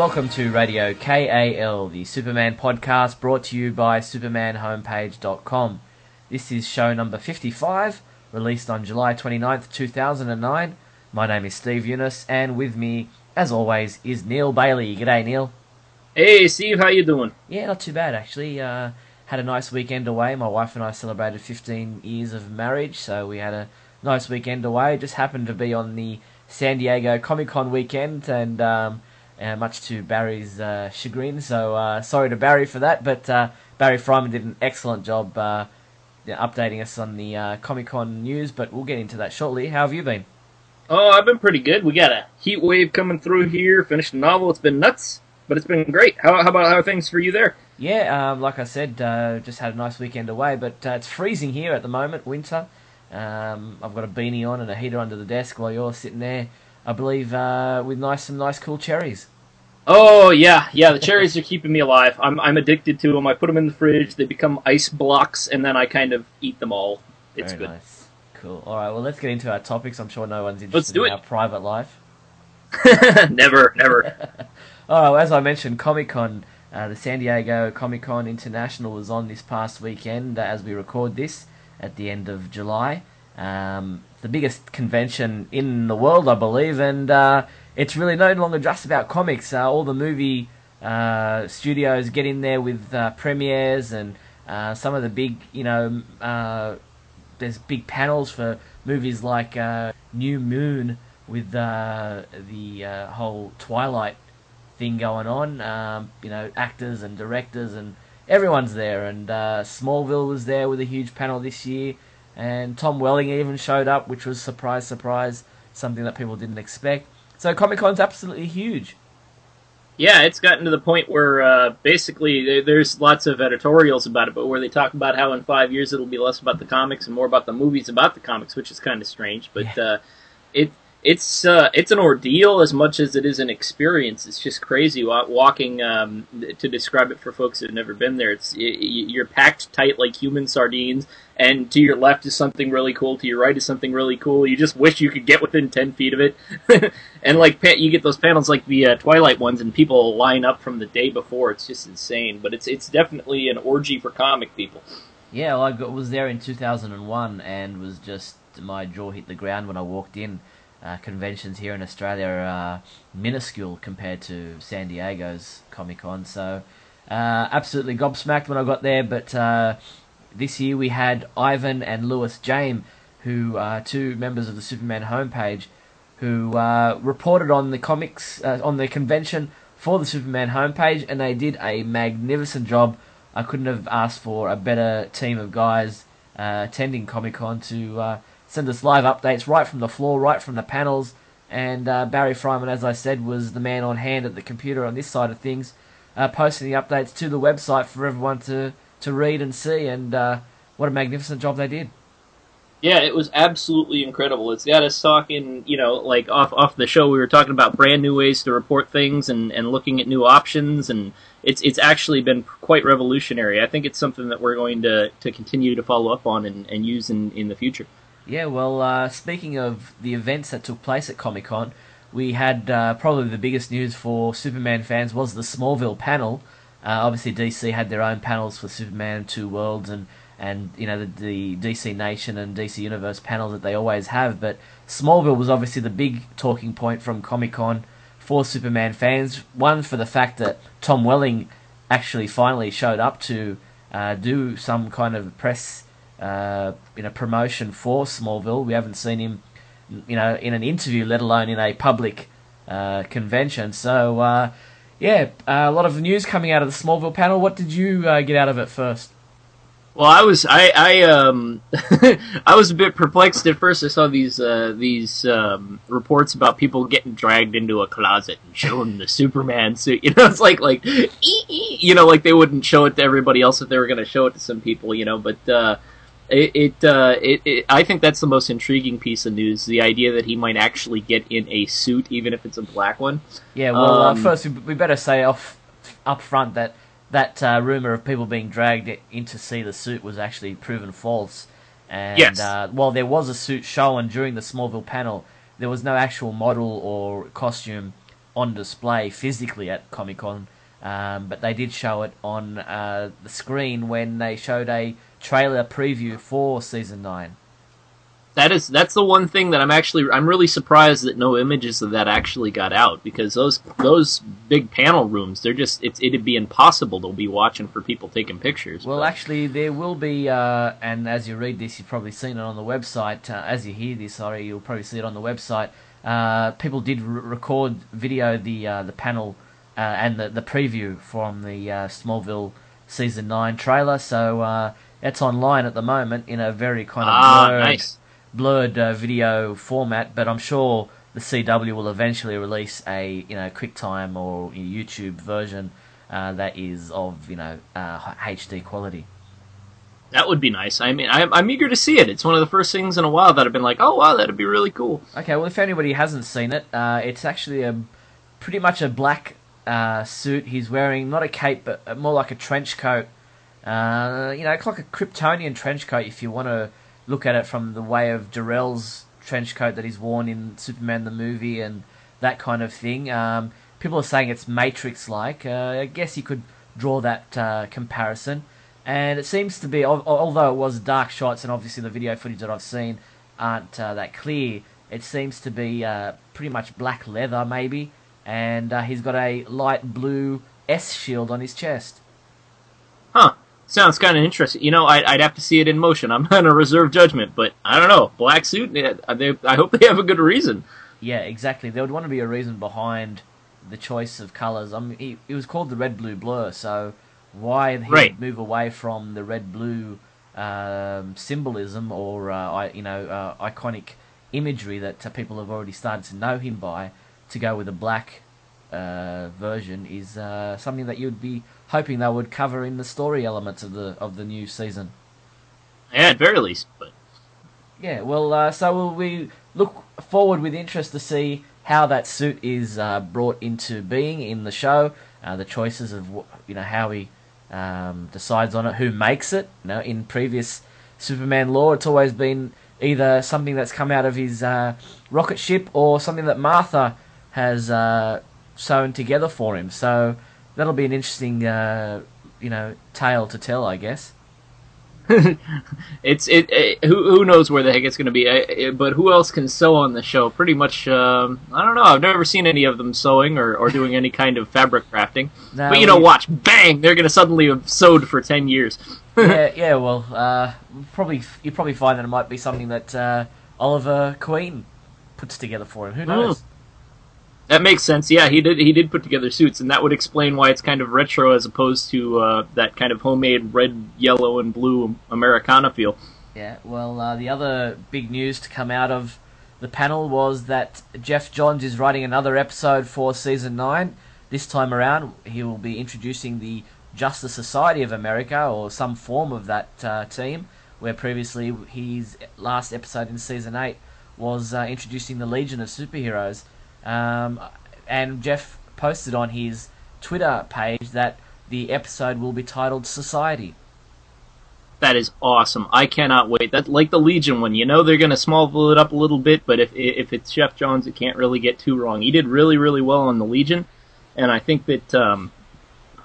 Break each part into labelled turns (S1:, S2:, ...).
S1: Welcome to Radio KAL, the Superman podcast brought to you by SupermanHomepage.com. This is show number 55, released on July 29th, 2009. My name is Steve Younis, and with me, as always, is Neil Bailey. G'day, Neil.
S2: Hey, Steve, how you doing?
S1: Yeah, not too bad actually. Uh, had a nice weekend away. My wife and I celebrated 15 years of marriage, so we had a nice weekend away. Just happened to be on the San Diego Comic Con weekend, and um, uh, much to Barry's uh, chagrin. So uh, sorry to Barry for that, but uh, Barry Freiman did an excellent job uh, updating us on the uh, Comic Con news. But we'll get into that shortly. How have you been?
S2: Oh, I've been pretty good. We got a heat wave coming through here. Finished a novel. It's been nuts, but it's been great. How, how about how are things for you there?
S1: Yeah, um, like I said, uh, just had a nice weekend away, but uh, it's freezing here at the moment, winter. Um, I've got a beanie on and a heater under the desk while you're sitting there, I believe, uh, with nice some nice cool cherries.
S2: Oh yeah, yeah. The cherries are keeping me alive. I'm I'm addicted to them. I put them in the fridge. They become ice blocks, and then I kind of eat them all. It's
S1: Very
S2: good.
S1: nice. Cool. All right, well, let's get into our topics. I'm sure no one's interested in
S2: it.
S1: our private life.
S2: never, never.
S1: Oh, as I mentioned, Comic Con, uh, the San Diego Comic Con International was on this past weekend uh, as we record this at the end of July. Um, the biggest convention in the world, I believe, and uh, it's really no longer just about comics. Uh, all the movie uh, studios get in there with uh, premieres and uh, some of the big, you know, uh, there's big panels for movies like uh, New Moon with the whole Twilight thing going on. Um, you know, actors and directors and everyone's there. And Smallville was there with a huge panel this year. And Tom Welling even showed up, which was surprise, surprise, something that people didn't expect. So Comic Con's absolutely huge.
S2: Yeah, it's gotten to the point where uh, basically there, there's lots of editorials about it, but where they talk about how in five years it'll be less about the comics and more about the movies about the comics, which is kind of strange. But
S1: Yeah.
S2: uh, it it's uh, it's an ordeal as much as it is an experience. It's just crazy walking. Um, to describe it for folks who've never been there, it's you're packed tight like human sardines, and to your left is something really cool, to your right is something really cool. You just wish you could get within ten feet of it, and like you get those panels like the uh, Twilight ones, and people line up from the day before. It's just insane, but it's it's definitely an orgy for comic people.
S1: Yeah, well, I was there in 2001 and was just my jaw hit the ground when I walked in. Uh, conventions here in Australia are uh, minuscule compared to San Diego's Comic Con, so uh, absolutely gobsmacked when I got there. But this year we had Ivan and Lewis James, who are two members of the Superman homepage, who reported on the comics on the convention for the Superman homepage, and they did a magnificent job. I couldn't have asked for a better team of guys uh, attending Comic Con to uh, send us live updates right from the floor, right from the panels. And uh, Barry Freiman, as I said, was the man on hand at the computer on this side of things, uh, posting the updates to the website for everyone to, to read and see. And uh, what a magnificent job they did.
S2: Yeah, it was absolutely incredible. It's got us talking, you know, like off off the show. We were talking about brand new ways to report things and, and looking at new options, and it's it's actually been quite revolutionary. I think it's something that we're going to, to continue to follow up on and, and use in, in the future.
S1: Yeah, well, uh, speaking of the events that took place at Comic Con, we had uh, probably the biggest news for Superman fans was the Smallville panel. Uh, obviously, DC had their own panels for Superman, Two Worlds, and and you know the, the DC Nation and DC Universe panels that they always have. But Smallville was obviously the big talking point from Comic Con for Superman fans. One for the fact that Tom Welling actually finally showed up to uh, do some kind of press uh, you know promotion for Smallville. We haven't seen him, you know, in an interview, let alone in a public uh, convention. So uh, yeah, a lot of news coming out of the Smallville panel. What did you uh, get out of it first?
S2: Well, I was I I um I was a bit perplexed at first. I saw these uh, these um, reports about people getting dragged into a closet and showing the Superman suit. You know, it's like like "Ee, ee," you know, like they wouldn't show it to everybody else if they were going to show it to some people. You know, but uh, it it, uh, it it I think that's the most intriguing piece of news: the idea that he might actually get in a suit, even if it's a black one.
S1: Yeah, well, uh,
S2: Um,
S1: first we, better say off up front that that uh, rumor of people being dragged in to see the suit was actually proven false. And
S2: Yes.
S1: uh, while there was a suit shown during the Smallville panel, there was no actual model or costume on display physically at Comic Con, um, but they did show it on uh, the screen when they showed a trailer preview for season nine.
S2: That is that's the one thing that I'm actually I'm really surprised that no images of that actually got out because those those big panel rooms they're just it's it'd be impossible to be watching for people taking pictures.
S1: Well,
S2: but-
S1: actually, there will be, uh, and as you read this, you've probably seen it on the website. Uh, as you hear this, sorry, you'll probably see it on the website. Uh, people did r- record video the uh, the panel uh, and the the preview from the uh, Smallville season nine trailer. So uh, it's online at the moment in a very kind of
S2: ah
S1: blurred,
S2: nice.
S1: blurred uh, video format. But I'm sure the CW will eventually release a you know QuickTime or YouTube version uh, that is of you know uh, HD quality.
S2: That would be nice. I mean, I'm, I'm eager to see it. It's one of the first things in a while that I've been like, oh wow, that'd be really cool.
S1: Okay, well, if anybody hasn't seen it, uh, it's actually a pretty much a black uh, suit. He's wearing not a cape, but more like a trench coat. Uh, you know, it's like a Kryptonian trench coat. If you want to look at it from the way of Jor-El's trench coat that he's worn in Superman the movie and that kind of thing. Um, people are saying it's Matrix-like. Uh, I guess you could draw that uh, comparison. And it seems to be, although it was dark shots, and obviously the video footage that I've seen aren't uh, that clear, it seems to be uh, pretty much black leather, maybe. And uh, he's got a light blue S shield on his chest.
S2: Huh. Sounds kind of interesting. You know, I'd, I'd have to see it in motion. I'm going to reserve judgment, but I don't know. Black suit. yeah, they, I hope they have a good reason.
S1: Yeah, exactly. There would want to be a reason behind the choice of colours. I mean, he, it was called the red blue blur, so why he
S2: Right.
S1: move away from the red blue um, symbolism or uh, I, you know uh, iconic imagery that uh, people have already started to know him by to go with a black uh, version is uh, something that you'd be hoping they would cover in the story elements of the of the new season.
S2: Yeah, at very least. But
S1: Yeah, well, uh, so will we look forward with interest to see how that suit is uh, brought into being in the show, uh, the choices of you know how he um, decides on it, who makes it. You know, in previous Superman lore, it's always been either something that's come out of his uh, rocket ship or something that Martha has uh, sewn together for him. So that'll be an interesting, uh, you know, tale to tell, I guess.
S2: it's it, it. Who who knows where the heck it's going to be? I, I- but who else can sew on the show? Pretty much. Um, I don't know. I've never seen any of them sewing or, or doing any kind of fabric crafting.
S1: Now,
S2: but you know, watch, bang! They're going to suddenly have sewed for ten years.
S1: yeah, yeah. Well, uh, probably you probably find that it might be something that uh, Oliver Queen puts together for him. Who knows?
S2: That makes sense. Yeah, he did. He did put together suits, and that would explain why it's kind of retro as opposed to uh, that kind of homemade red, yellow, and blue Americana feel.
S1: Yeah. Well, uh, the other big news to come out of the panel was that Geoff Johns is writing another episode for season nine. This time around, he will be introducing the Justice Society of America or some form of that uh, team. Where previously his last episode in season eight was uh, introducing the Legion of Superheroes. Um, and Geoff posted on his Twitter page that the episode will be titled Society.
S2: That is awesome. I cannot wait. That like the Legion one. You know they're going to Smallville it up a little bit, but if if it's Geoff Johns, it can't really get too wrong. He did really really well on the Legion, and I think that um,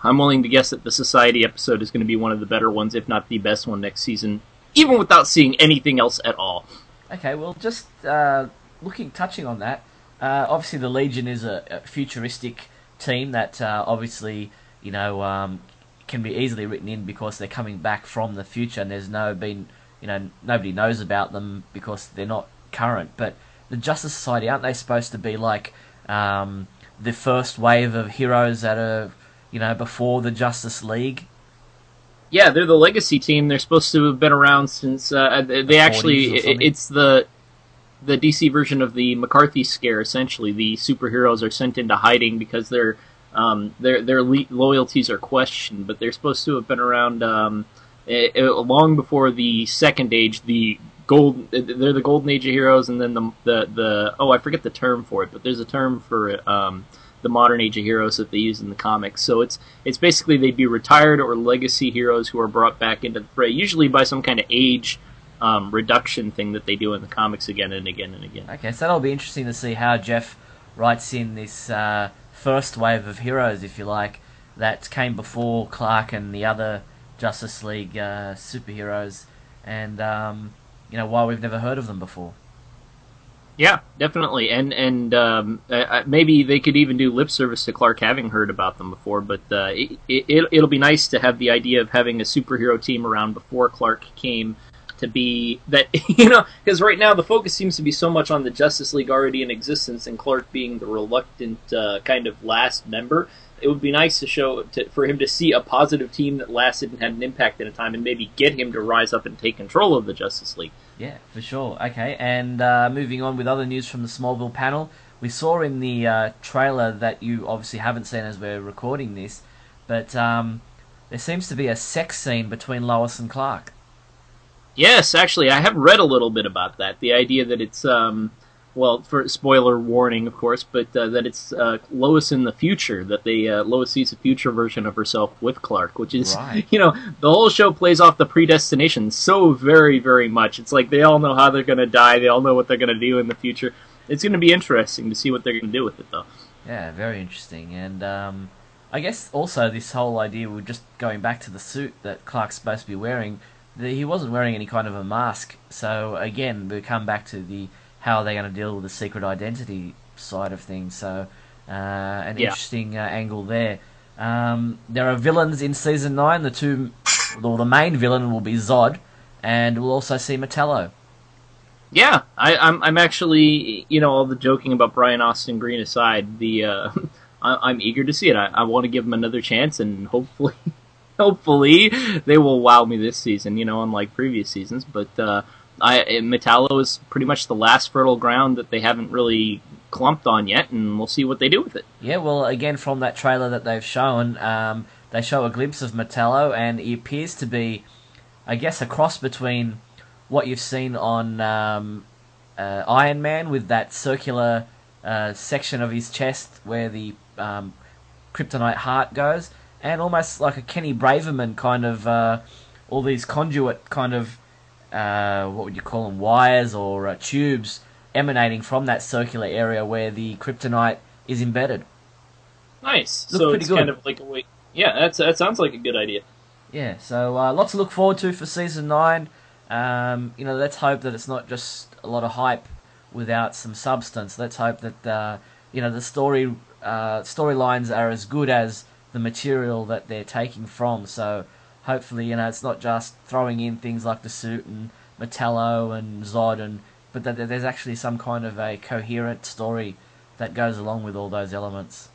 S2: I'm willing to guess that the Society episode is going to be one of the better ones, if not the best one next season, even without seeing anything else at all.
S1: Okay, well, just uh, looking, touching on that. Uh, obviously, the Legion is a, a futuristic team that uh, obviously you know um, can be easily written in because they're coming back from the future, and there's no been you know nobody knows about them because they're not current. But the Justice Society aren't they supposed to be like um, the first wave of heroes that are you know before the Justice League?
S2: Yeah, they're the legacy team. They're supposed to have been around since uh, they
S1: 40s
S2: actually. it- it's the the DC version of the McCarthy scare. Essentially, the superheroes are sent into hiding because their um, their their le- loyalties are questioned. But they're supposed to have been around um, eh, eh, long before the Second Age. The gold they're the golden age of heroes, and then the the the oh I forget the term for it, but there's a term for um, the modern age of heroes that they use in the comics. So it's it's basically they'd be retired or legacy heroes who are brought back into the fray, usually by some kind of age um, reduction thing that they do in the comics again and again and again.
S1: Okay, so that'll be interesting to see how Geoff writes in this uh, first wave of heroes, if you like, that came before Clark and the other Justice League uh, superheroes, and um, you know why we've never heard of them before.
S2: Yeah, definitely, and and um, uh, maybe they could even do lip service to Clark having heard about them before. But uh, it, it it'll be nice to have the idea of having a superhero team around before Clark came to be that you know because right now the focus seems to be so much on the Justice League already in existence and Clark being the reluctant uh, kind of last member. It would be nice to show to, for him to see a positive team that lasted and had an impact at a time, and maybe get him to rise up and take control of the Justice League.
S1: Yeah, for sure. Okay, and uh, moving on with other news from the Smallville panel, we saw in the uh, trailer that you obviously haven't seen as we're recording this, but um, there seems to be a sex scene between Lois and Clark.
S2: Yes, actually, I have read a little bit about that. The idea that it's, um, well, for spoiler warning, of course, but uh, that it's uh, Lois in the future. That they uh, Lois sees a future version of herself with Clark, which is,
S1: Right.
S2: you know, the whole show plays off the predestination so very, very much. It's like they all know how they're going to die. They all know what they're going to do in the future. It's going to be interesting to see what they're going to do with it, though.
S1: Yeah, very interesting. And um, I guess also this whole idea, we're just going back to the suit that Clark's supposed to be wearing. The, he wasn't wearing any kind of a mask. So again, we come back to the how are they're going to deal with the secret identity side of things. So uh, an
S2: Yeah.
S1: interesting uh, angle there. Um, there are villains in season nine. The two, well, the main villain will be Zod, and we'll also see Metallo.
S2: Yeah, I, I'm. I'm actually, you know, all the joking about Brian Austin Green aside, the uh, I, I'm eager to see it. I, I want to give him another chance, and hopefully, hopefully they will wow me this season. You know, unlike previous seasons. But uh, I Metallo is pretty much the last fertile ground that they haven't really clumped on yet, and we'll see what they do with it.
S1: Yeah, well, again, from that trailer that they've shown, um, they show a glimpse of Metallo, and he appears to be, I guess, a cross between what you've seen on um, uh, Iron Man with that circular uh, section of his chest where the um, kryptonite heart goes, and almost like a Kenny Braverman kind of, uh, all these conduit kind of, uh, what would you call them, wires or uh, tubes emanating from that circular area where the kryptonite is embedded.
S2: Nice.
S1: Looks
S2: so
S1: pretty good.
S2: kind of like a way. Yeah, that's that sounds like a good idea.
S1: Yeah, so uh, lots to look forward to for season nine. Um, you know, let's hope that it's not just a lot of hype without some substance. Let's hope that uh, you know the story uh, storylines are as good as the material that they're taking from. So hopefully, you know, it's not just throwing in things like the suit and Metallo and Zod, and but that there's actually some kind of a coherent story that goes along with all those elements.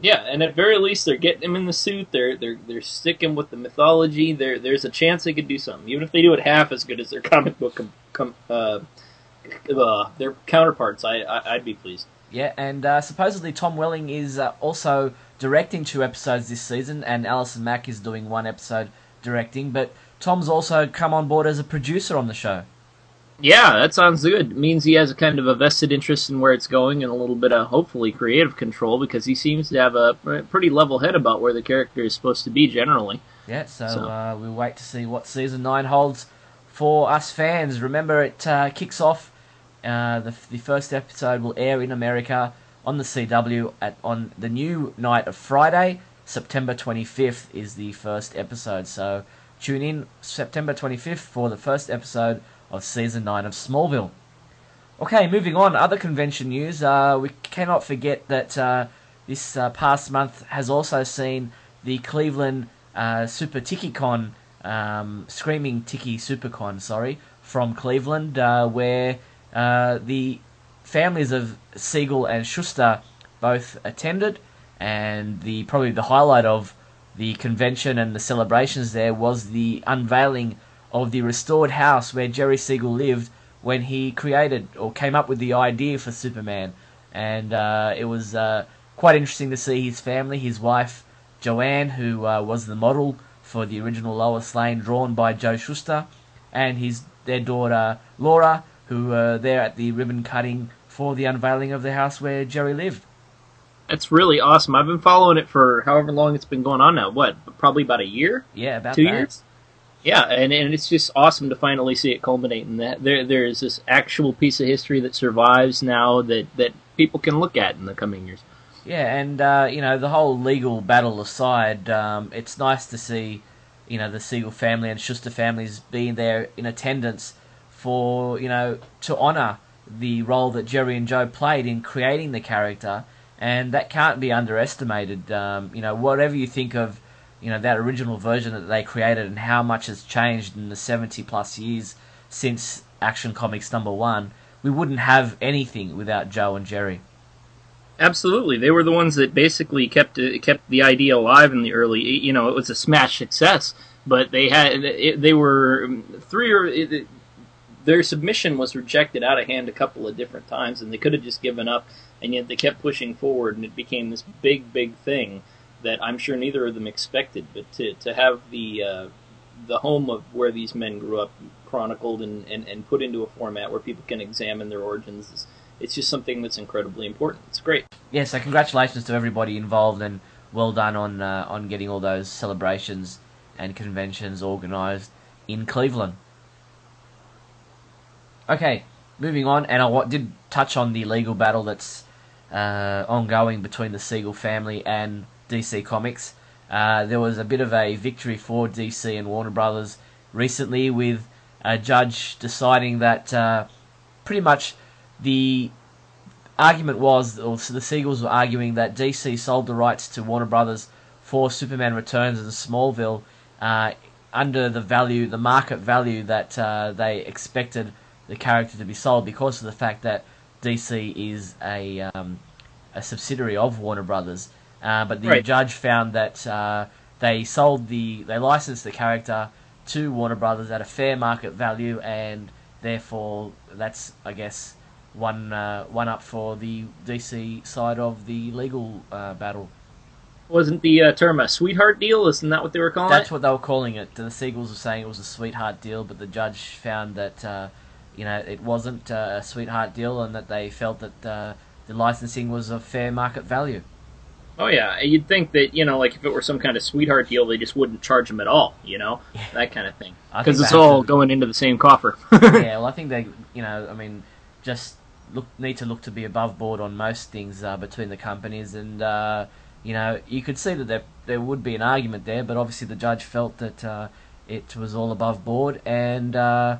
S2: Yeah, and at very least they're getting him in the suit. They're they're they're sticking with the mythology. There there's a chance they could do something, even if they do it half as good as their comic book com, com, uh, uh, their counterparts. I, I I'd be pleased.
S1: Yeah, and uh, supposedly Tom Welling is uh, also directing two episodes this season, and Alison Mack is doing one episode directing. But Tom's also come on board as a producer on the show.
S2: Yeah, that sounds good. It means he has a kind of a vested interest in where it's going and a little bit of hopefully creative control because he seems to have a pretty level head about where the character is supposed to be generally.
S1: Yeah, so,
S2: So-
S1: Uh, we'll wait to see what season nine holds for us fans. Remember, it uh, kicks off. Uh, the the first episode will air in America on the CW at on the new night of Friday, September 25th is the first episode. So tune in September 25th for the first episode of season nine of Smallville. Okay, moving on. Other convention news. Uh, we cannot forget that uh, this uh, past month has also seen the Cleveland uh, Super TikiCon, um, Screaming Tiki SuperCon, sorry, from Cleveland, uh, where uh, the families of Siegel and Shuster both attended, and the probably the highlight of the convention and the celebrations there was the unveiling of the restored house where Jerry Siegel lived when he created or came up with the idea for Superman, and uh, it was uh, quite interesting to see his family, his wife Joanne, who uh, was the model for the original Lois Lane, drawn by Joe Shuster, and his their daughter Laura, who were there at the ribbon cutting for the unveiling of the house where Jerry lived.
S2: That's really awesome. I've been following it for however long it's been going on now. What? Probably about a year?
S1: Yeah, about
S2: Two
S1: that.
S2: years? Yeah, and, and it's just awesome to finally see it culminate in that. There there is this actual piece of history that survives now that that people can look at in the coming years.
S1: Yeah, and uh, you know the whole legal battle aside, um, it's nice to see you know the Siegel family and Shuster families being there in attendance for you know to honor the role that Jerry and Joe played in creating the character, and that can't be underestimated. Um, you know, whatever you think of you know that original version that they created and how much has changed in the 70 plus years since Action Comics number one, we wouldn't have anything without Joe and Jerry.
S2: Absolutely, they were the ones that basically kept uh, kept the idea alive in the early. You know, it was a smash success, but they had they were um, three or their submission was rejected out of hand a couple of different times, and they could have just given up, and yet they kept pushing forward, and it became this big, big thing that I'm sure neither of them expected. But to to have the uh, the home of where these men grew up chronicled and, and, and put into a format where people can examine their origins is, it's just something that's incredibly important. It's great.
S1: Yeah, so congratulations to everybody involved and well done on uh, on getting all those celebrations and conventions organised in Cleveland. Okay, moving on, and I did touch on the legal battle that's uh, ongoing between the Siegel family and DC Comics. Uh, there was a bit of a victory for DC and Warner Brothers recently with a judge deciding that uh, pretty much the argument was, or the Siegels were arguing that DC sold the rights to Warner Brothers for Superman Returns and Smallville uh, under the value, the market value that uh, they expected the character to be sold because of the fact that DC is a um, a subsidiary of Warner Brothers. Uh, but the
S2: Right.
S1: judge found that uh, they sold the they licensed the character to Warner Brothers at a fair market value, and therefore that's I guess one uh, one up for the DC side of the legal uh, battle.
S2: Wasn't the uh, term a sweetheart deal? Isn't that what they were calling
S1: That's
S2: it?
S1: what they were calling it. The Siegels were saying it was a sweetheart deal, but the judge found that uh, you know it wasn't uh, a sweetheart deal, and that they felt that uh, the licensing was of fair market value.
S2: Oh yeah, you'd think that you know, like if it were some kind of sweetheart deal, they just wouldn't charge them at all. You know, that kind of thing. Because it's all
S1: to-
S2: going into the same coffer.
S1: yeah, well, I think they, you know, I mean, just look need to look to be above board on most things uh, between the companies, and uh, you know, you could see that there there would be an argument there, but obviously the judge felt that uh, it was all above board, and uh,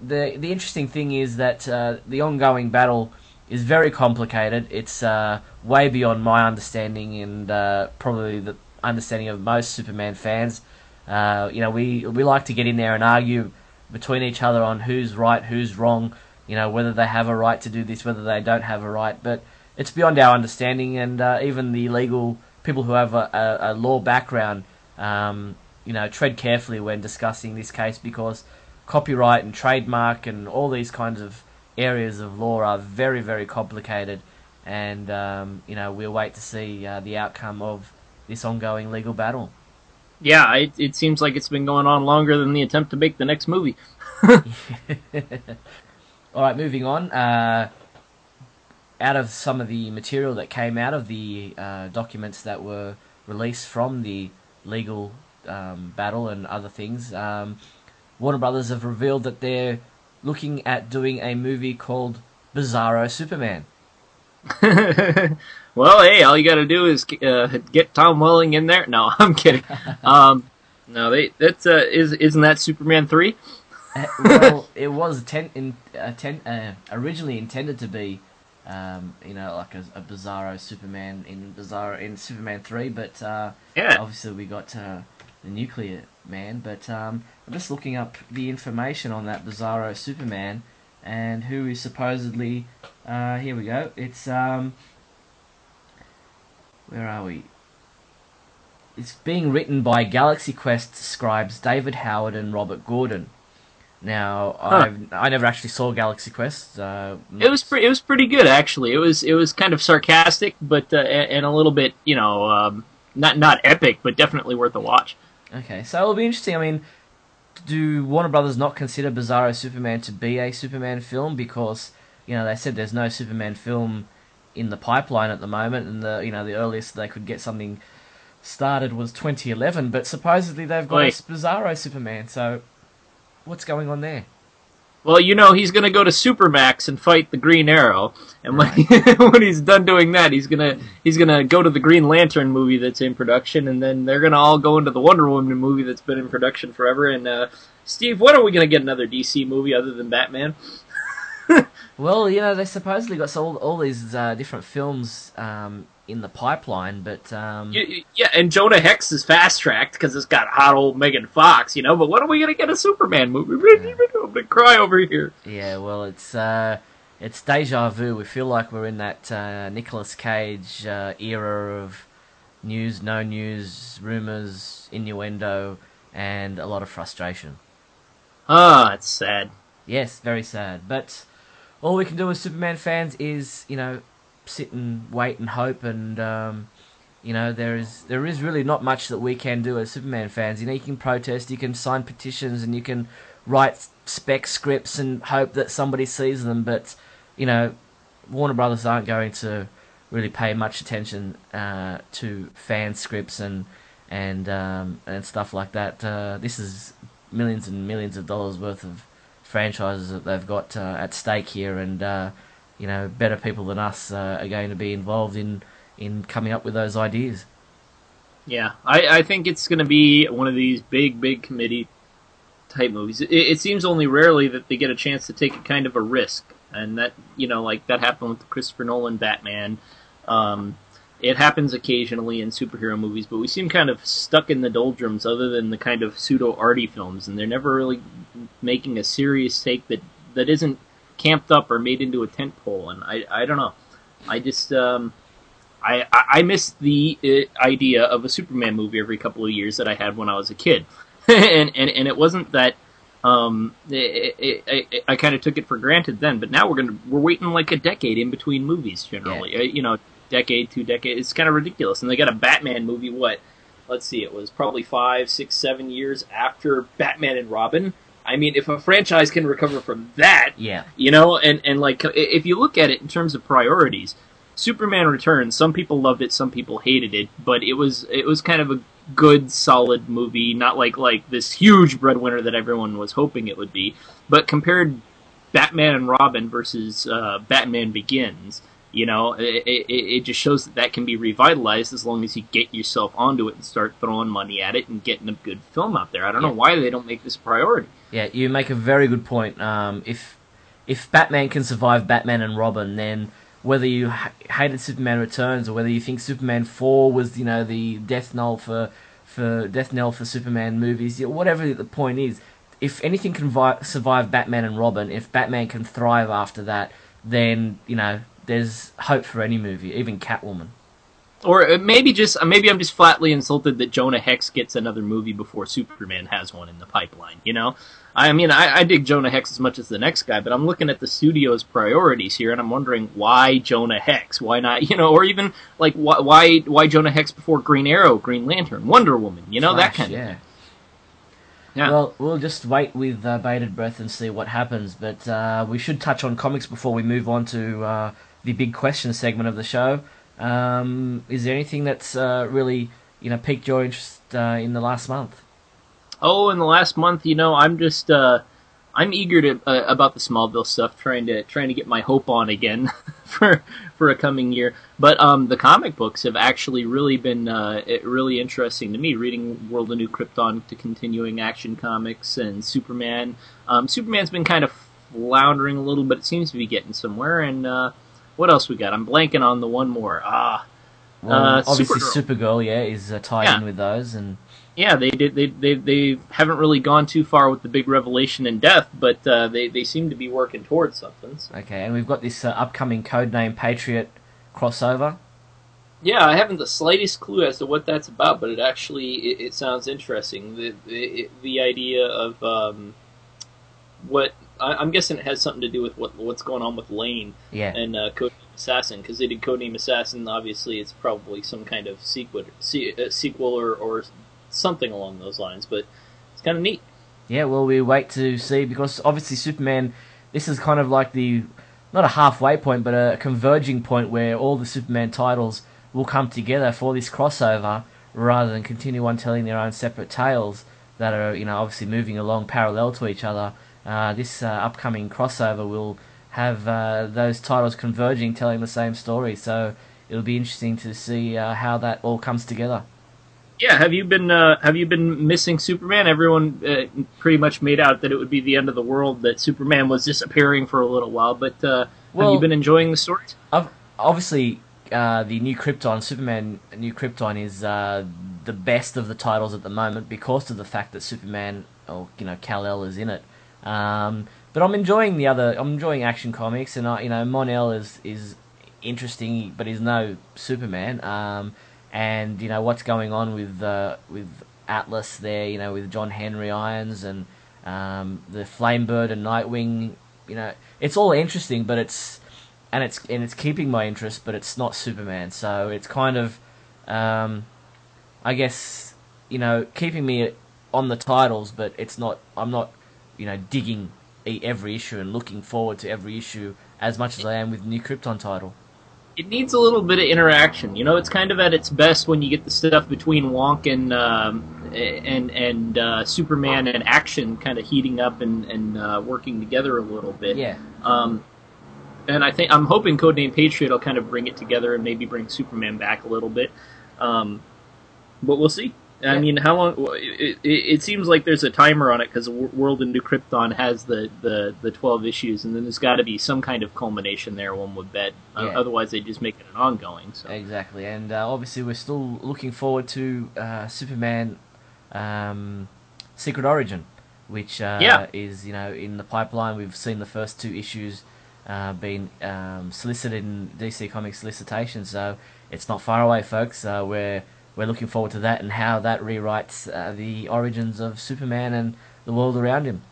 S1: the the interesting thing is that uh, the ongoing battle is very complicated. It's uh, way beyond my understanding and uh, probably the understanding of most Superman fans. Uh, you know, we we like to get in there and argue between each other on who's right, who's wrong. You know, whether they have a right to do this, whether they don't have a right. But it's beyond our understanding, and uh, even the legal people who have a, a, a law background, um, you know, tread carefully when discussing this case because copyright and trademark and all these kinds of areas of law are very, very complicated. And um, you know, we'll wait to see uh, the outcome of this ongoing legal battle.
S2: yeah, it, it seems like it's been going on longer than the attempt to make the next movie.
S1: All right, moving on. Uh, out of some of the material that came out of the uh, documents that were released from the legal um, battle and other things, um, Warner Brothers have revealed that they're looking at doing a movie called Bizarro Superman.
S2: well, hey, all you got to do is uh, get Tom Welling in there. No, I'm kidding. um, no, they that's uh, is isn't that Superman three?
S1: Uh, well, it was ten, in, uh, ten, uh, originally intended to be, um, you know, like a, a Bizarro Superman in Bizarro in Superman three, but uh,
S2: Yeah.
S1: obviously we got uh, the Nuclear Man. But um, I'm just looking up the information on that Bizarro Superman and who is supposedly. Uh, here we go. It's um, where are we? It's being written by Galaxy Quest scribes David Howard and Robert Gordon. Now, I've, I never actually saw Galaxy Quest. Uh,
S2: It was pre- it was pretty good actually. It was it was kind of sarcastic, but uh, and and a little bit you know um, not not epic, but definitely worth a watch.
S1: Okay, so it'll be interesting. I mean, do Warner Brothers not consider Bizarro Superman to be a Superman film because you know they said there's no Superman film in the pipeline at the moment, and the you know the earliest they could get something started was 2011, but supposedly they've got a Bizarro Superman. So what's going on there?
S2: Well, you know, he's going to go to Supermax and fight the Green Arrow, and when, when he's done doing that, he's gonna he's gonna go to the Green Lantern movie that's in production, and then they're gonna all go into the Wonder Woman movie that's been in production forever. And uh, Steve, when are we gonna get another DC movie other than Batman?
S1: Well, you know, they supposedly got all all these uh, different films um, in the pipeline, but um,
S2: Y- y- Yeah, and Jonah Hex is fast tracked because it's got hot old Megan Fox, you know. But when are we gonna get a Superman movie? I'm gonna cry over here.
S1: yeah, well, it's uh, it's deja vu. We feel like we're in that uh, Nicolas Cage uh, era of news, no news, rumors, innuendo, and a lot of frustration.
S2: Ah, it's sad.
S1: Yes, very sad. But all we can do as Superman fans is, you know, sit and wait and hope, and um, you know, there is there is really not much that we can do as Superman fans. You know, you can protest, you can sign petitions, and you can write spec scripts and hope that somebody sees them. But you know, Warner Brothers aren't going to really pay much attention uh, to fan scripts and and um, and stuff like that. Uh, this is millions and millions of dollars worth of franchises that they've got uh, at stake here, and uh, you know, better people than us uh, are going to be involved in in coming up with those ideas.
S2: Yeah, I, I think it's going to be one of these big, big committee type movies. It, it seems only rarely that they get a chance to take a kind of a risk, and that you know, like that happened with the Christopher Nolan Batman. Um, it happens occasionally in superhero movies, but we seem kind of stuck in the doldrums, other than the kind of pseudo arty films, and they're never really making a serious take that that isn't camped up or made into a tent pole. And I I don't know. I just um, I, I I miss the uh, idea of a Superman movie every couple of years that I had when I was a kid, and, and and it wasn't that um it, it, it, I kind of took it for granted then, but now we're gonna we're waiting like a decade in between movies generally, uh, you know, decade two decade. It's kind of ridiculous, and they got a Batman movie. What? Let's see, it was probably five, six, seven years after Batman and Robin. I mean, if a franchise can recover from that,
S1: Yeah,
S2: you know, and and like if you look at it in terms of priorities, Superman Returns. Some people loved it, some people hated it, but it was it was kind of a good, solid movie. Not like like this huge breadwinner that everyone was hoping it would be, but compared Batman and Robin versus uh, Batman Begins. You know, it, it, it just shows that that can be revitalized as long as you get yourself onto it and start throwing money at it and getting a good film out there. I don't know why they don't make this a priority.
S1: yeah, you make a very good point. Um, if if Batman can survive Batman and Robin, then whether you ha- hated Superman Returns or whether you think Superman Four was you know the death knell for for death knell for Superman movies, you know, whatever the point is, if anything can vi- survive Batman and Robin, if Batman can thrive after that, then you know there's hope for any movie, even Catwoman.
S2: Or uh, maybe just uh, maybe I'm just flatly insulted that Jonah Hex gets another movie before Superman has one in the pipeline. You know, I mean, I, I dig Jonah Hex as much as the next guy, but I'm looking at the studio's priorities here, and I'm wondering why Jonah Hex? Why not? You know, or even like why why, why Jonah Hex before Green Arrow, Green Lantern, Wonder Woman? You know that
S1: Flash,
S2: kind of
S1: yeah.
S2: thing. Yeah.
S1: Well, we'll just wait with uh, bated breath and see what happens. But uh, we should touch on comics before we move on to uh, the big question segment of the show. Um, is there anything that's uh, really, you know, piqued your interest uh, in the last month?
S2: Oh, in the last month, you know, I'm just uh, I'm eager to uh, about the Smallville stuff, trying to trying to get my hope on again for for a coming year. But um, the comic books have actually really been uh, really interesting to me. Reading World of New Krypton to continuing Action Comics and Superman. Um, Superman's been kind of floundering a little, but it seems to be getting somewhere. And uh, what else we got? I'm blanking on the one more. Ah,
S1: Well,
S2: Uh,
S1: obviously,
S2: Supergirl.
S1: Supergirl, yeah, is uh, tied
S2: Yeah.
S1: in with those, and
S2: yeah, they did. They, they they haven't really gone too far with the big revelation and death, but uh, they they seem to be working towards something. So-
S1: okay, and we've got this uh, upcoming Codename Patriot crossover.
S2: Yeah, I haven't the slightest clue as to what that's about, but it actually it, it sounds interesting. The the, the idea of um, what I, I'm guessing it has something to do with what what's going on with Lane
S1: Yeah,
S2: and uh, Codename Assassin because they did Codename Assassin. Obviously, it's probably some kind of sequel, se- uh, sequel or, or something along those lines. But it's kind of neat.
S1: Yeah, well, we wait to see because obviously Superman. This is kind of like the not a halfway point, but a converging point where all the Superman titles will come together for this crossover, rather than continue on telling their own separate tales that are you know obviously moving along parallel to each other. Uh, this uh, upcoming crossover will have uh, those titles converging, telling the same story. So it'll be interesting to see uh, how that all comes together.
S2: Yeah, have you been uh, have you been missing Superman? Everyone uh, pretty much made out that it would be the end of the world that Superman was disappearing for a little while. But uh,
S1: Well-
S2: have you been enjoying the stories?
S1: Ob- Obviously, uh, the new Krypton, Superman New Krypton, is uh, the best of the titles at the moment because of the fact that Superman, or you know, Kal El is in it. Um, but I'm enjoying the other. I'm enjoying Action Comics, and I, you know, Mon-El is is interesting, but he's no Superman. Um, and you know what's going on with uh, with Atlas there. You know, with John Henry Irons and um, the Flamebird and Nightwing. You know, it's all interesting, but it's and it's and it's keeping my interest, but it's not Superman. So it's kind of, um, I guess, you know, keeping me on the titles, but it's not. I'm not, you know, digging every issue and looking forward to every issue as much as I am with the new Krypton title.
S2: It needs a little bit of interaction. You know, it's kind of at its best when you get the stuff between Wonk and um, and and uh, Superman and Action kind of heating up and and uh, working together a little bit.
S1: Yeah,
S2: Um, and I think I'm hoping Codename Patriot will kind of bring it together and maybe bring Superman back a little bit. Um, but we'll see. I mean, how long? It, it, it seems like there's a timer on it because World into Krypton has the, the, the 12 issues, and then there's got to be some kind of culmination there. One would bet. Uh, otherwise, they just make it an ongoing. So
S1: exactly. And uh, obviously, we're still looking forward to uh, Superman um, Secret Origin, which uh,
S2: Yeah.
S1: is you know in the pipeline. We've seen the first two issues uh, being um, solicited in DC Comics solicitation, so it's not far away, folks. Uh, we're we're looking forward to that and how that rewrites uh, the origins of Superman and the world around him.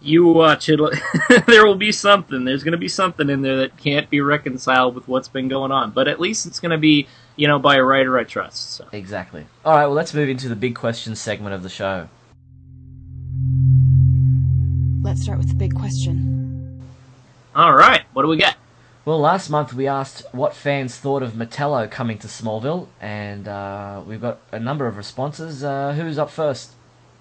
S2: you watch it. there will be something. There's going to be something in there that can't be reconciled with what's been going on. But at least it's going to be, you know, by a writer I trust. So.
S1: Exactly. All right. Well, let's move into the big questions segment of the show.
S3: Let's start with the big question.
S2: All right, what do we got?
S1: Well, last month we asked what fans thought of Metallo coming to Smallville, and uh, we've got a number of responses. Uh, who's up first?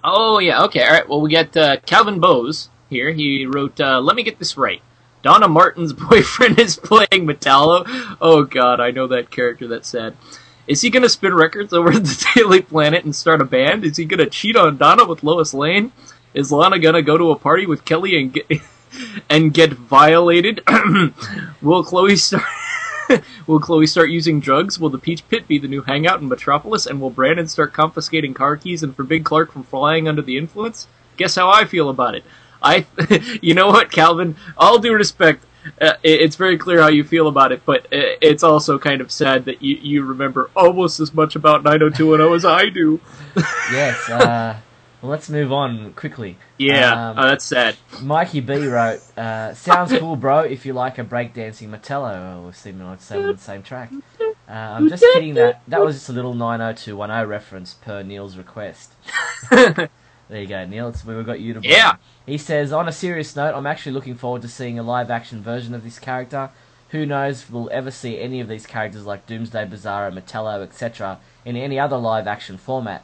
S2: Oh yeah, okay, all right. Well, we got uh, Calvin Bose here. He wrote, uh, "Let me get this right. Donna Martin's boyfriend is playing Metallo. Oh God, I know that character. That's sad. Is he gonna spin records over at the Daily Planet and start a band? Is he gonna cheat on Donna with Lois Lane? Is Lana gonna go to a party with Kelly and get and get violated? Will Chloe start?" Will Chloe start using drugs? Will the Peach Pit be the new hangout in Metropolis? And will Brandon start confiscating car keys and forbid Clark from flying under the influence? Guess how I feel about it. I, you know what, Calvin? All due respect, uh, it's very clear how you feel about it, but uh, it's also kind of sad that you, you remember almost as much about 90210 as I do.
S1: Yes. Uh, let's move on quickly.
S2: Yeah,
S1: Um,
S2: uh, that's sad.
S1: Mikey B wrote, uh, "Sounds cool, bro. If you like a breakdancing Metallo, or like say on the same track." Uh, I'm just kidding. That that was just a little 90210 reference per Neil's request. There you go, Neil. It's, we've got you to blame.
S2: Yeah.
S1: He says, on a serious note, I'm actually looking forward to seeing a live action version of this character. Who knows if we'll ever see any of these characters like Doomsday Bizarro, Metallo, etc. in any other live action format.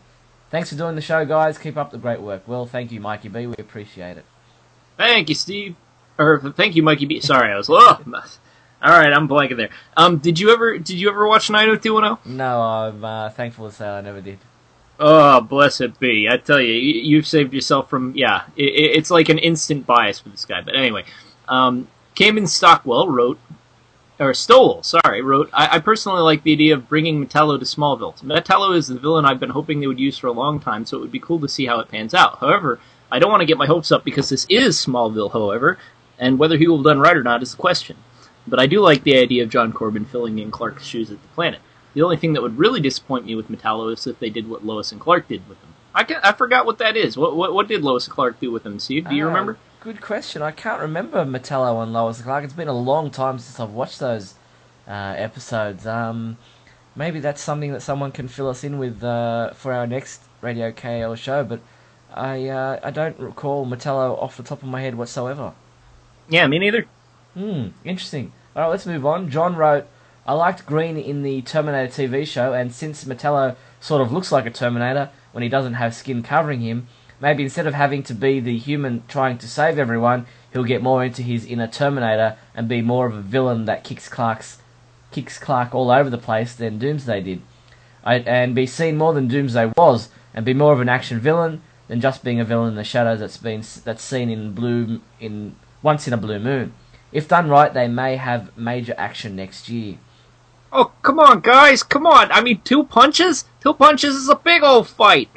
S1: Thanks for doing the show, guys. Keep up the great work. Well, thank you, Mikey B. We appreciate it.
S2: Thank you, Steve. Or thank you, Mikey B. Sorry, I was. Oh, all right, I'm blanking there. Um, did you ever did you ever watch 90210?
S1: No, I'm uh, thankful to say I never did.
S2: Oh, bless it be. I tell you, you- you've saved yourself from, yeah, it, it- it's like an instant bias for this guy. But anyway, um, Cayman Stockwell wrote, or Stowell, sorry, wrote, I, I personally like the idea of bringing Metallo to Smallville. Metallo is the villain I've been hoping they would use for a long time, so it would be cool to see how it pans out. However, I don't want to get my hopes up because this is Smallville, however, and whether he will have done right or not is the question. But I do like the idea of John Corbin filling in Clark's shoes at the planet. The only thing that would really disappoint me with Metallo is if they did what Lois and Clark did with him. I, ca- I forgot what that is. What, what what did Lois and Clark do with him, Steve? Do you
S1: Uh,
S2: remember?
S1: Good question. I can't remember Metallo and Lois Clark. It's been a long time since I've watched those uh, episodes. Um, maybe that's something that someone can fill us in with uh, for our next Radio KAL show. But I uh, I don't recall Metallo off the top of my head whatsoever.
S2: Yeah, me neither.
S1: Hmm, interesting. All right, let's move on. John wrote, I liked Green in the Terminator TV show, and since Metallo sort of looks like a Terminator when he doesn't have skin covering him, maybe instead of having to be the human trying to save everyone, he'll get more into his inner Terminator and be more of a villain that kicks Clark's kicks Clark all over the place than Doomsday did, I, and be seen more than Doomsday was, and be more of an action villain than just being a villain in the shadows that's been that's seen in blue in once in a blue moon. If done right, they may have major action next year.
S2: Oh, come on, guys, come on. I mean, two punches? Two punches is a big old fight.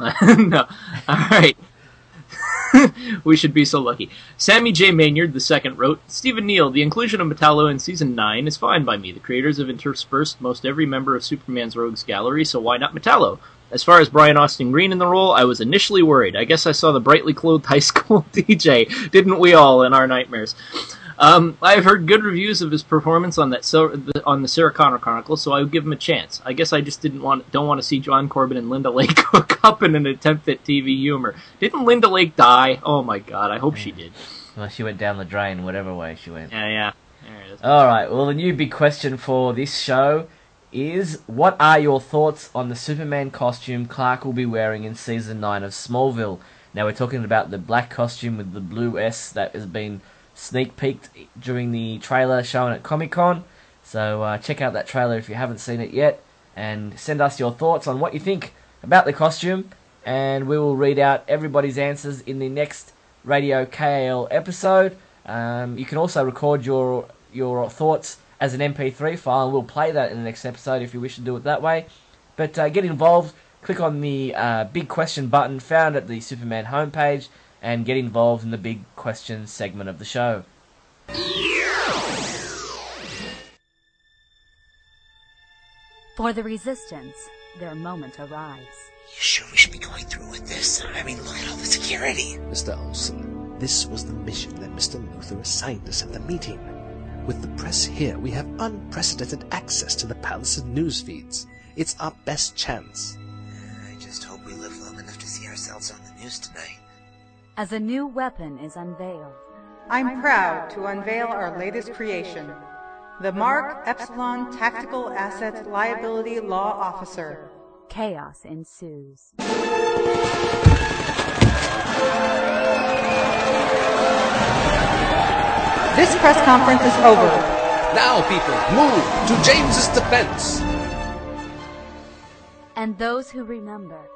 S2: no. All right. we should be so lucky. Sammy J. Maynard the second wrote, Steve and Neil, the inclusion of Metallo in season 9 is fine by me. The creators have interspersed most every member of Superman's Rogues Gallery, so why not Metallo? As far as Brian Austin Green in the role, I was initially worried. I guess I saw the brightly clothed high school DJ, didn't we all, in our nightmares? Um, I've heard good reviews of his performance on that on the Sarah Connor Chronicles, so I would give him a chance. I guess I just didn't want don't want to see John Corben and Linda Lake hook up in an attempt at TV humor. Didn't Linda Lake die? Oh my god, I hope she did.
S1: Well, she went down the drain, whatever way she went.
S2: Yeah, yeah.
S1: All right. Well, the new big question for this show is: What are your thoughts on the Superman costume Clark will be wearing in season nine of Smallville? Now we're talking about the black costume with the blue S that has been sneak peeked during the trailer shown at Comic Con. So uh, check out that trailer if you haven't seen it yet, and send us your thoughts on what you think about the costume, and we will read out everybody's answers in the next Radio KAL episode. Um, you can also record your your thoughts as an MP3 file, and we'll play that in the next episode if you wish to do it that way. But uh, get involved. Click on the uh, big question button found at the Superman homepage and get involved in the big questions segment of the show.
S4: For the resistance, their moment arrives.
S5: You sure we should be going through with this? I mean, look at all the security.
S6: Mr. Olsen, this was the mission that Mr. Luthor assigned us at the meeting. With the press here, we have unprecedented access to the palace's news feeds. It's our best chance.
S5: I just hope we live long enough to see ourselves on the news tonight
S4: as a new weapon is unveiled.
S7: I'm proud to unveil our latest creation, the Mark Epsilon Tactical Asset Liability Law Officer.
S4: Chaos ensues.
S7: This press conference is over.
S6: Now, people, move to James's defense.
S4: And those who remember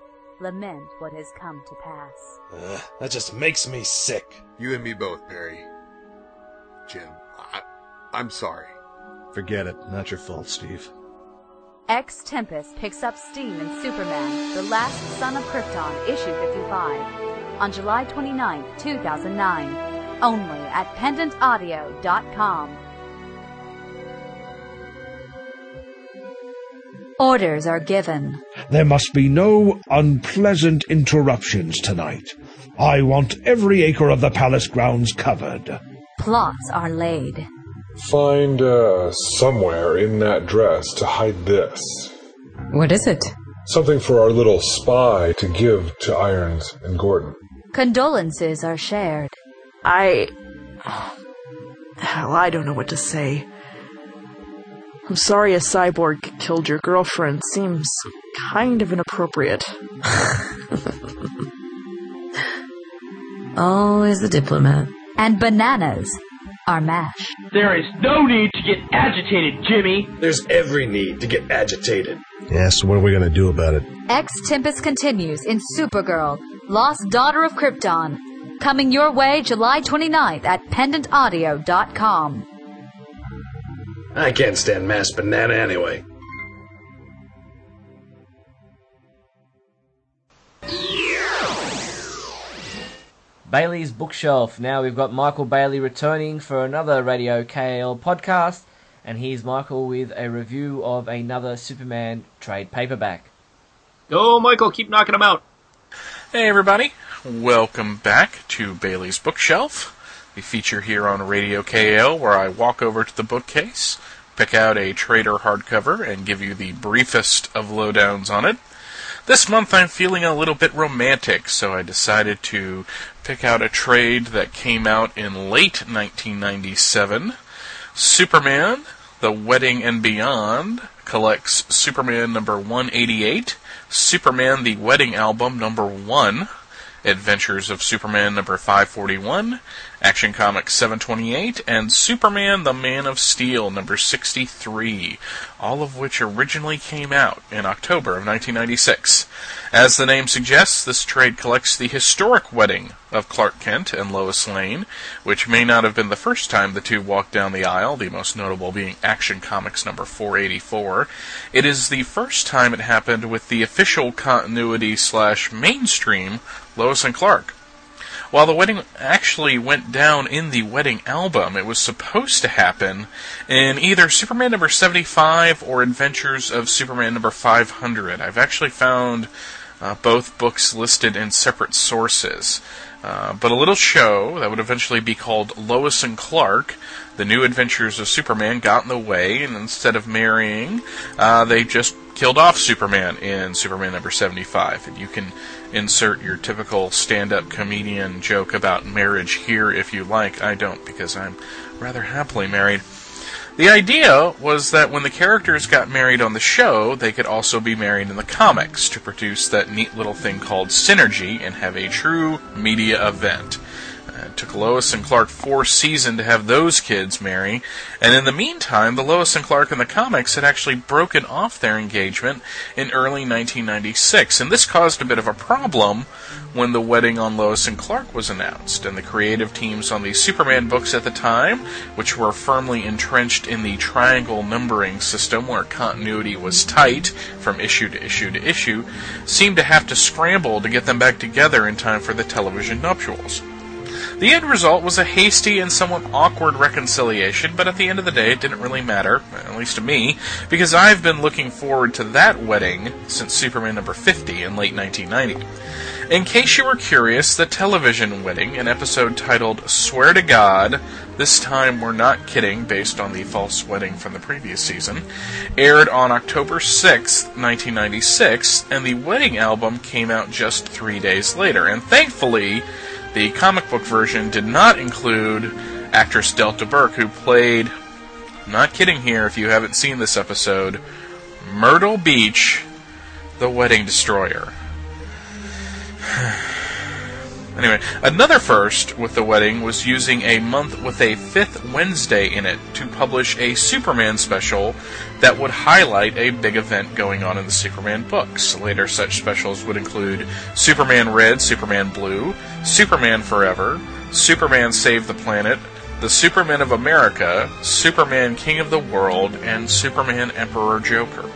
S4: lament what has come to pass.
S6: Uh, that just makes me sick.
S8: You and me both, Perry. Jim, I, I'm sorry.
S6: Forget it. Not your fault, Steve.
S4: X Tempest picks up steam in Superman, The Last Son of Krypton, issue 55, on July 29, 2009, only at pendantaudio.com. Orders are given.
S9: There must be no unpleasant interruptions tonight. I want every acre of the palace grounds covered.
S4: Plots are laid.
S10: Find, uh, somewhere in that dress to hide this.
S11: What is it?
S10: Something for our little spy to give to Irons and Gordon.
S4: Condolences are shared.
S11: I. Hell, I don't know what to say. I'm sorry a cyborg killed your girlfriend. Seems kind of inappropriate.
S12: Always the diplomat.
S4: And bananas are mashed.
S13: There is no need to get agitated, Jimmy.
S6: There's every need to get agitated.
S9: Yes, what are we going to do about it?
S4: X Tempest continues in Supergirl, Lost Daughter of Krypton. Coming your way July 29th at pendantaudio.com.
S6: I can't stand mass banana anyway.
S1: Bailey's Bookshelf. Now we've got Michael Bailey returning for another Radio KAL podcast, and here's Michael with a review of another Superman trade paperback.
S2: Go, Michael, keep knocking them out.
S14: Hey, everybody. Welcome back to Bailey's Bookshelf the feature here on Radio KAL where I walk over to the bookcase, pick out a trader hardcover, and give you the briefest of lowdowns on it. This month I'm feeling a little bit romantic, so I decided to pick out a trade that came out in late 1997. Superman, The Wedding and Beyond, collects Superman number 188, Superman The Wedding Album number 1, Adventures of Superman number 541, Action Comics 728, and Superman the Man of Steel number 63, all of which originally came out in October of 1996. As the name suggests, this trade collects the historic wedding of Clark Kent and Lois Lane, which may not have been the first time the two walked down the aisle, the most notable being Action Comics number 484. It is the first time it happened with the official continuity slash mainstream Lois and Clark. While the wedding actually went down in the wedding album, it was supposed to happen in either Superman number 75 or Adventures of Superman number 500. I've actually found uh, both books listed in separate sources. Uh, but a little show that would eventually be called Lois and Clark, The New Adventures of Superman, got in the way, and instead of marrying, uh, they just killed off Superman in Superman number 75. And you can insert your typical stand up comedian joke about marriage here if you like. I don't, because I'm rather happily married. The idea was that when the characters got married on the show, they could also be married in the comics to produce that neat little thing called synergy and have a true media event. Uh, it took Lois and Clark four seasons to have those kids marry, and in the meantime, the Lois and Clark in the comics had actually broken off their engagement in early 1996, and this caused a bit of a problem when the wedding on Lois and Clark was announced, and the creative teams on the Superman books at the time, which were firmly entrenched in the triangle numbering system where continuity was tight from issue to issue to issue, seemed to have to scramble to get them back together in time for the television nuptials. The end result was a hasty and somewhat awkward reconciliation, but at the end of the day, it didn't really matter, at least to me, because I've been looking forward to that wedding since Superman number 50 in late 1990. In case you were curious, the television wedding, an episode titled Swear to God, this time we're not kidding, based on the false wedding from the previous season, aired on October 6, 1996, and the wedding album came out just three days later. And thankfully, the comic book version did not include actress Delta Burke, who played, I'm not kidding here if you haven't seen this episode, Myrtle Beach, the Wedding Destroyer. Anyway, another first with the wedding was using a month with a fifth Wednesday in it to publish a Superman special that would highlight a big event going on in the Superman books. Later, such specials would include Superman Red, Superman Blue, Superman Forever, Superman Save the Planet, The Superman of America, Superman King of the World, and Superman Emperor Joker.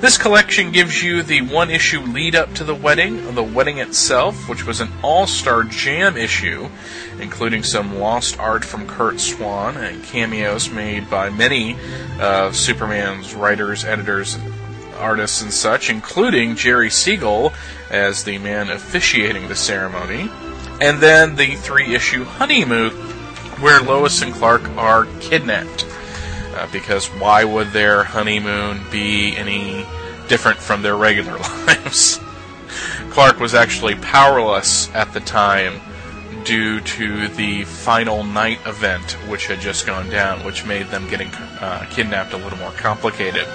S14: This collection gives you the one issue lead up to the wedding, the wedding itself, which was an all star jam issue, including some lost art from Curt Swan and cameos made by many of Superman's writers, editors, artists, and such, including Jerry Siegel as the man officiating the ceremony. And then the three issue honeymoon, where Lois and Clark are kidnapped. Uh, because why would their honeymoon be any different from their regular lives? Clark was actually powerless at the time due to the final night event, which had just gone down, which made them getting uh, kidnapped a little more complicated.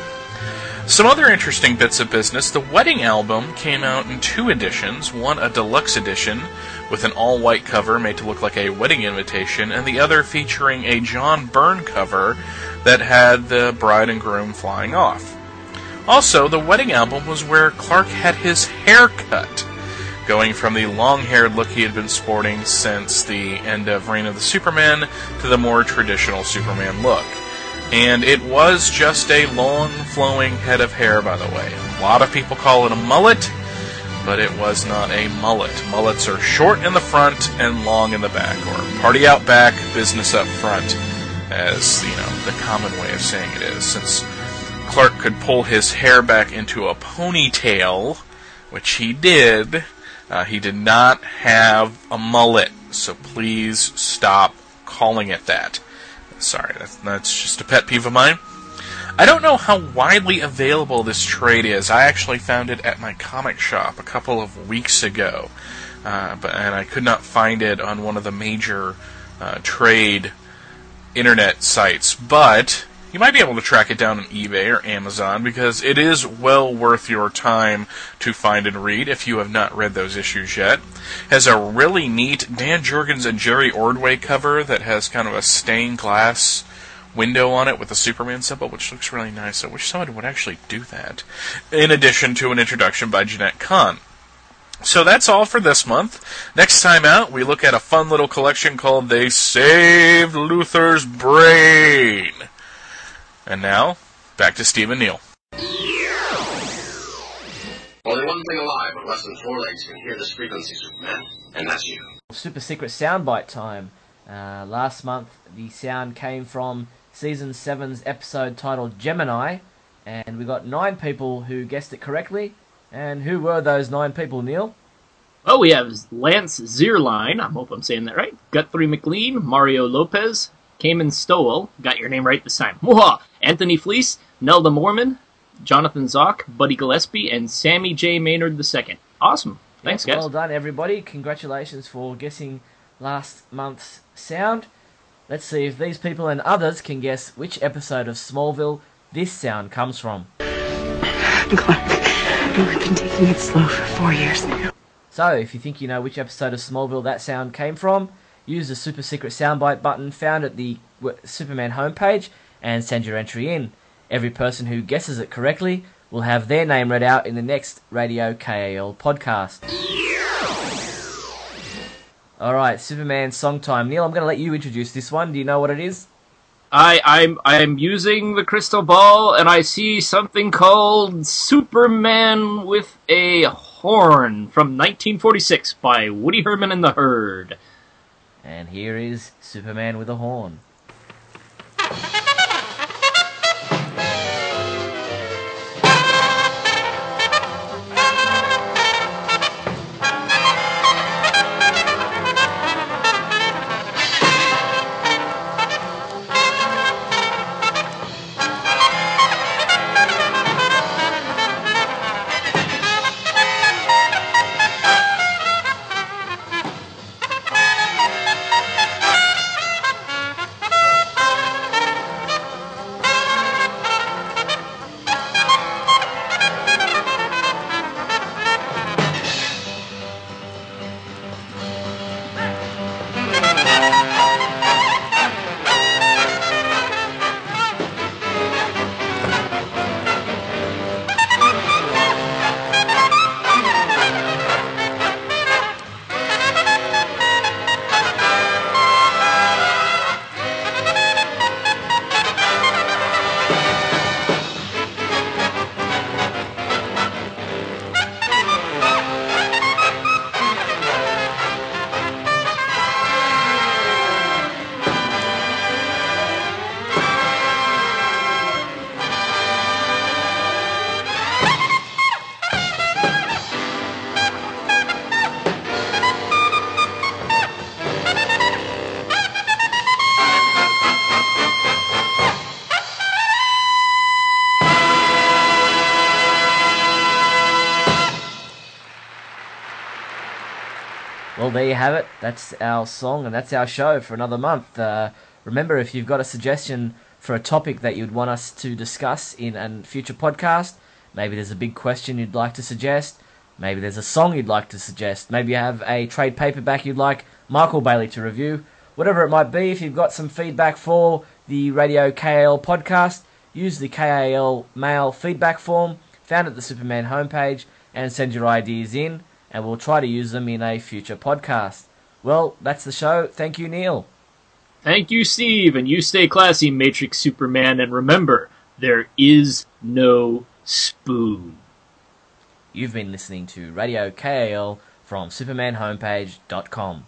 S14: Some other interesting bits of business. The wedding album came out in two editions one a deluxe edition with an all white cover made to look like a wedding invitation, and the other featuring a John Byrne cover that had the bride and groom flying off. Also, the wedding album was where Clark had his hair cut, going from the long haired look he had been sporting since the end of Reign of the Supermen to the more traditional Superman look. And it was just a long, flowing head of hair, by the way. A lot of people call it a mullet, but it was not a mullet. Mullets are short in the front and long in the back, or party out back, business up front, as, you know, the common way of saying it is. Since Clark could pull his hair back into a ponytail, which he did, uh, he did not have a mullet, so please stop calling it that. Sorry, that's, that's just a pet peeve of mine. I don't know how widely available this trade is. I actually found it at my comic shop a couple of weeks ago, uh, but and I could not find it on one of the major uh, trade internet sites. But you might be able to track it down on eBay or Amazon because it is well worth your time to find and read if you have not read those issues yet. Has a really neat Dan Jurgens and Jerry Ordway cover that has kind of a stained glass window on it with a Superman symbol, which looks really nice. I wish someone would actually do that. In addition to an introduction by Jenette Kahn. So that's all for this month. Next time out, we look at a fun little collection called They Saved Luthor's Brain. And now, back to Steve and Neil.
S12: Only one thing alive with less than four legs can hear this frequency, Superman, and that's you.
S1: Super secret soundbite time. Uh, last month, the sound came from season 7's episode titled Gemini, and we got nine people who guessed it correctly. And who were those nine people, Neil?
S2: Oh, we have Lance Zierline, I hope I'm saying that right, Guthrie McLean, Mario Lopez, Cayman Stowell, got your name right this time, Mwah! Anthony Fleece, Nelda Mormon, Jonathan Zock, Buddy Gillespie, and Sammy J. Maynard II. Awesome. Thanks,
S1: Yes,
S2: guys.
S1: Well done, everybody. Congratulations for guessing last month's sound. Let's see if these people and others can guess which episode of Smallville this sound comes from.
S3: We've been taking it slow for four years now.
S1: So, if you think you know which episode of Smallville that sound came from, use the super secret soundbite button found at the Superman homepage and send your entry in. Every person who guesses it correctly will have their name read out in the next Radio KAL podcast. Alright, Superman song time. Neil, I'm going to let you introduce this one. Do you know what it is?
S2: I, I'm I'm using the crystal ball and I see something called Superman with a Horn from 1946 by Woody Herman and the Herd.
S1: And here is Superman with a horn. Well, there you have it. That's our song and that's our show for another month. Uh, remember, if you've got a suggestion for a topic that you'd want us to discuss in a future podcast, maybe there's a big question you'd like to suggest, maybe there's a song you'd like to suggest, maybe you have a trade paperback you'd like Michael Bailey to review, whatever it might be, if you've got some feedback for the Radio KAL podcast, use the KAL mail feedback form found at the Superman homepage and send your ideas in, and we'll try to use them in a future podcast. Well, that's the show. Thank you, Neil.
S2: Thank you, Steve, and you stay classy, Matrix Superman, and remember, there is no spoon.
S1: You've been listening to Radio KAL from SupermanHomepage.com.